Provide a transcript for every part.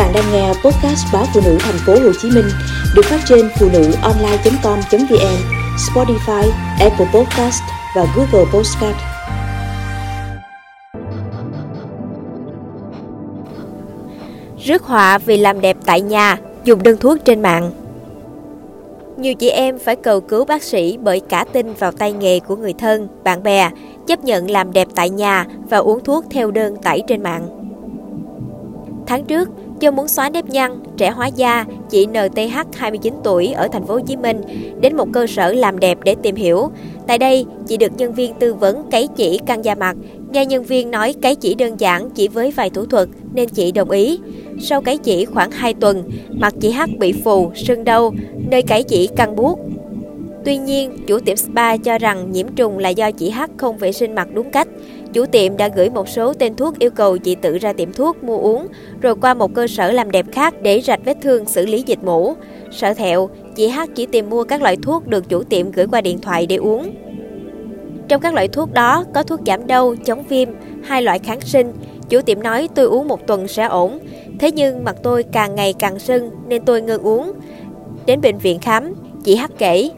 bạn đang nghe podcast báo phụ nữ thành phố Hồ Chí Minh được phát trên phụ nữ online.com.vn, Spotify, Apple Podcast và Google Podcast. Rước họa vì làm đẹp tại nhà, dùng đơn thuốc trên mạng. Nhiều chị em phải cầu cứu bác sĩ bởi cả tin vào tay nghề của người thân, bạn bè, chấp nhận làm đẹp tại nhà và uống thuốc theo đơn tải trên mạng. Tháng trước, do muốn xóa nếp nhăn, trẻ hóa da, chị NTH 29 tuổi ở thành phố Hồ Chí Minh đến một cơ sở làm đẹp để tìm hiểu. Tại đây, chị được nhân viên tư vấn cấy chỉ căng da mặt. Nghe nhân viên nói cấy chỉ đơn giản chỉ với vài thủ thuật nên chị đồng ý. Sau cấy chỉ khoảng 2 tuần, mặt chị H bị phù, sưng đau, nơi cấy chỉ căng buốt. Tuy nhiên, chủ tiệm spa cho rằng nhiễm trùng là do chị H không vệ sinh mặt đúng cách. Chủ tiệm đã gửi một số tên thuốc yêu cầu chị tự ra tiệm thuốc mua uống, rồi qua một cơ sở làm đẹp khác để rạch vết thương xử lý dịch mũ. Sợ thẹo, chị H chỉ tìm mua các loại thuốc được chủ tiệm gửi qua điện thoại để uống. Trong các loại thuốc đó có thuốc giảm đau, chống viêm, hai loại kháng sinh. Chủ tiệm nói tôi uống một tuần sẽ ổn. Thế nhưng mặt tôi càng ngày càng sưng nên tôi ngừng uống. Đến bệnh viện khám, chị H kể,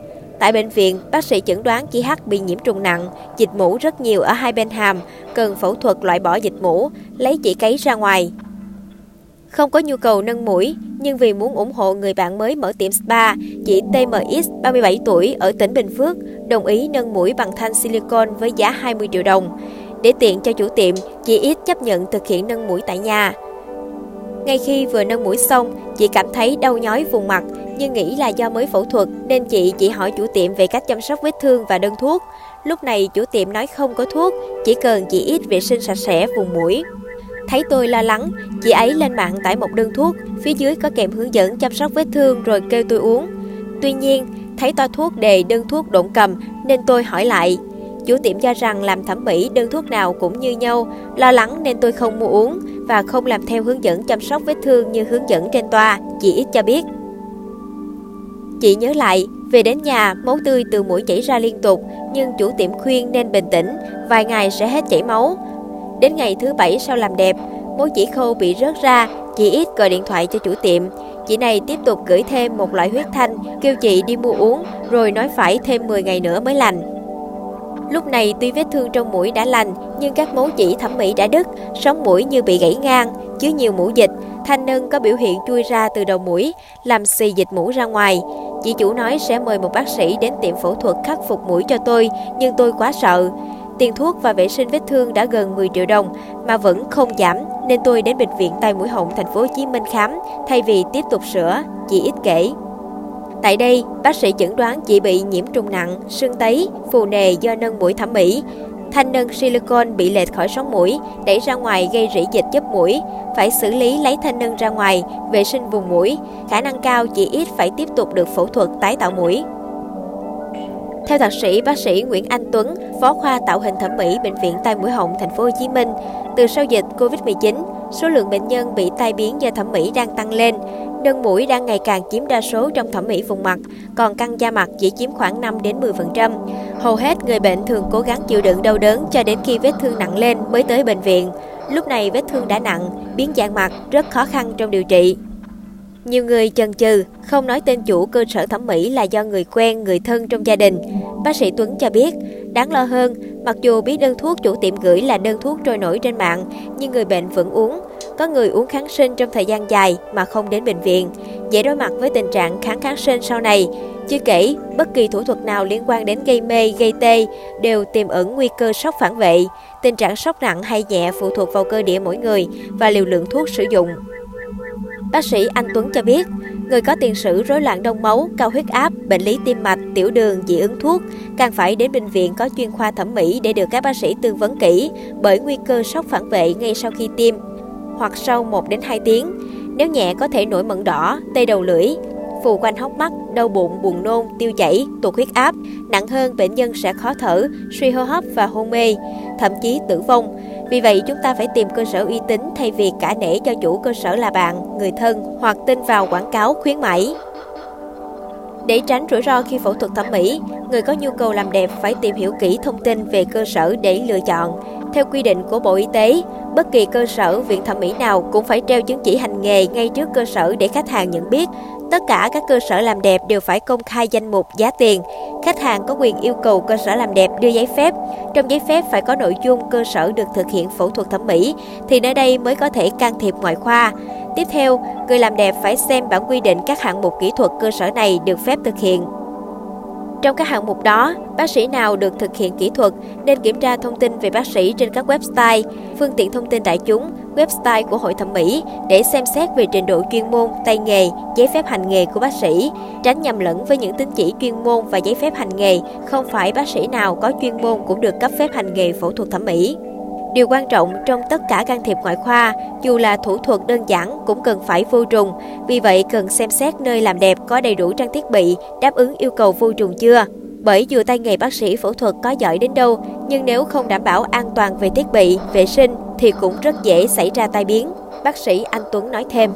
Tại bệnh viện, bác sĩ chẩn đoán chị H bị nhiễm trùng nặng, dịch mũ rất nhiều ở hai bên hàm, cần phẫu thuật loại bỏ dịch mũ, lấy chỉ cấy ra ngoài. Không có nhu cầu nâng mũi, nhưng vì muốn ủng hộ người bạn mới mở tiệm spa, chị TMX, 37 tuổi, ở tỉnh Bình Phước, đồng ý nâng mũi bằng thanh silicon với giá 20 triệu đồng. Để tiện cho chủ tiệm, chị X chấp nhận thực hiện nâng mũi tại nhà. Ngay khi vừa nâng mũi xong, chị cảm thấy đau nhói vùng mặt, nhưng nghĩ là do mới phẫu thuật nên chị chỉ hỏi chủ tiệm về cách chăm sóc vết thương và đơn thuốc. Lúc này chủ tiệm nói không có thuốc, chỉ cần chị ít vệ sinh sạch sẽ vùng mũi. Thấy tôi lo lắng, chị ấy lên mạng tải một đơn thuốc, phía dưới có kèm hướng dẫn chăm sóc vết thương rồi kêu tôi uống. Tuy nhiên, thấy toa thuốc đề đơn thuốc độn cầm nên tôi hỏi lại. Chủ tiệm cho rằng làm thẩm mỹ đơn thuốc nào cũng như nhau, lo lắng nên tôi không mua uống và không làm theo hướng dẫn chăm sóc vết thương như hướng dẫn trên toa, chị ít cho biết. Chị nhớ lại, về đến nhà, máu tươi từ mũi chảy ra liên tục, nhưng chủ tiệm khuyên nên bình tĩnh, vài ngày sẽ hết chảy máu. Đến ngày thứ bảy sau làm đẹp, mối chỉ khâu bị rớt ra, chị ít gọi điện thoại cho chủ tiệm. Chị này tiếp tục gửi thêm một loại huyết thanh, kêu chị đi mua uống, rồi nói phải thêm 10 ngày nữa mới lành. Lúc này tuy vết thương trong mũi đã lành, nhưng các mấu chỉ thẩm mỹ đã đứt, sống mũi như bị gãy ngang, chứa nhiều mũ dịch. Thanh nâng có biểu hiện chui ra từ đầu mũi, làm xì dịch mũ ra ngoài. Chị chủ nói sẽ mời một bác sĩ đến tiệm phẫu thuật khắc phục mũi cho tôi, nhưng tôi quá sợ. Tiền thuốc và vệ sinh vết thương đã gần 10 triệu đồng mà vẫn không giảm nên tôi đến bệnh viện tai mũi họng thành phố Hồ Chí Minh khám thay vì tiếp tục sửa, chị ít kể. Tại đây, bác sĩ chẩn đoán chị bị nhiễm trùng nặng, sưng tấy, phù nề do nâng mũi thẩm mỹ. Thanh nâng silicon bị lệch khỏi sống mũi, đẩy ra ngoài gây rỉ dịch giúp mũi. Phải xử lý lấy thanh nâng ra ngoài, vệ sinh vùng mũi. Khả năng cao chị ít phải tiếp tục được phẫu thuật tái tạo mũi. Theo thạc sĩ bác sĩ Nguyễn Anh Tuấn, phó khoa tạo hình thẩm mỹ bệnh viện Tai Mũi Họng thành phố Hồ Chí Minh, từ sau dịch Covid-19, số lượng bệnh nhân bị tai biến do thẩm mỹ đang tăng lên. Nâng mũi đang ngày càng chiếm đa số trong thẩm mỹ vùng mặt, còn căng da mặt chỉ chiếm khoảng 5 đến 10%. Hầu hết người bệnh thường cố gắng chịu đựng đau đớn cho đến khi vết thương nặng lên mới tới bệnh viện. Lúc này vết thương đã nặng, biến dạng mặt rất khó khăn trong điều trị. Nhiều người chần chừ, không nói tên chủ cơ sở thẩm mỹ là do người quen, người thân trong gia đình. Bác sĩ Tuấn cho biết, đáng lo hơn, mặc dù biết đơn thuốc chủ tiệm gửi là đơn thuốc trôi nổi trên mạng, nhưng người bệnh vẫn uống. Có người uống kháng sinh trong thời gian dài mà không đến bệnh viện, dễ đối mặt với tình trạng kháng kháng sinh sau này. Chưa kể, bất kỳ thủ thuật nào liên quan đến gây mê, gây tê đều tiềm ẩn nguy cơ sốc phản vệ. Tình trạng sốc nặng hay nhẹ phụ thuộc vào cơ địa mỗi người và liều lượng thuốc sử dụng. Bác sĩ Anh Tuấn cho biết, người có tiền sử rối loạn đông máu, cao huyết áp, bệnh lý tim mạch, tiểu đường, dị ứng thuốc, càng phải đến bệnh viện có chuyên khoa thẩm mỹ để được các bác sĩ tư vấn kỹ bởi nguy cơ sốc phản vệ ngay sau khi tiêm hoặc sau 1 đến 2 tiếng. Nếu nhẹ có thể nổi mẩn đỏ, tê đầu lưỡi, phù quanh hốc mắt, đau bụng, buồn nôn, tiêu chảy, tụt huyết áp. Nặng hơn, bệnh nhân sẽ khó thở, suy hô hấp và hôn mê, thậm chí tử vong. Vì vậy, chúng ta phải tìm cơ sở uy tín thay vì cả nể cho chủ cơ sở là bạn, người thân hoặc tin vào quảng cáo khuyến mãi. Để tránh rủi ro khi phẫu thuật thẩm mỹ, người có nhu cầu làm đẹp phải tìm hiểu kỹ thông tin về cơ sở để lựa chọn. Theo quy định của Bộ Y tế, bất kỳ cơ sở viện thẩm mỹ nào cũng phải treo chứng chỉ hành nghề ngay trước cơ sở để khách hàng nhận biết. Tất cả các cơ sở làm đẹp đều phải công khai danh mục giá tiền. Khách hàng có quyền yêu cầu cơ sở làm đẹp đưa giấy phép. Trong giấy phép phải có nội dung cơ sở được thực hiện phẫu thuật thẩm mỹ, thì nơi đây mới có thể can thiệp ngoại khoa. Tiếp theo, người làm đẹp phải xem bản quy định các hạng mục kỹ thuật cơ sở này được phép thực hiện. Trong các hạng mục đó, bác sĩ nào được thực hiện kỹ thuật nên kiểm tra thông tin về bác sĩ trên các website, phương tiện thông tin đại chúng, website của Hội Thẩm mỹ để xem xét về trình độ chuyên môn, tay nghề, giấy phép hành nghề của bác sĩ, tránh nhầm lẫn với những tín chỉ chuyên môn và giấy phép hành nghề, không phải bác sĩ nào có chuyên môn cũng được cấp phép hành nghề phẫu thuật thẩm mỹ. Điều quan trọng trong tất cả can thiệp ngoại khoa, dù là thủ thuật đơn giản cũng cần phải vô trùng, vì vậy cần xem xét nơi làm đẹp có đầy đủ trang thiết bị đáp ứng yêu cầu vô trùng chưa. Bởi dù tay nghề bác sĩ phẫu thuật có giỏi đến đâu, nhưng nếu không đảm bảo an toàn về thiết bị, vệ sinh thì cũng rất dễ xảy ra tai biến, bác sĩ Anh Tuấn nói thêm.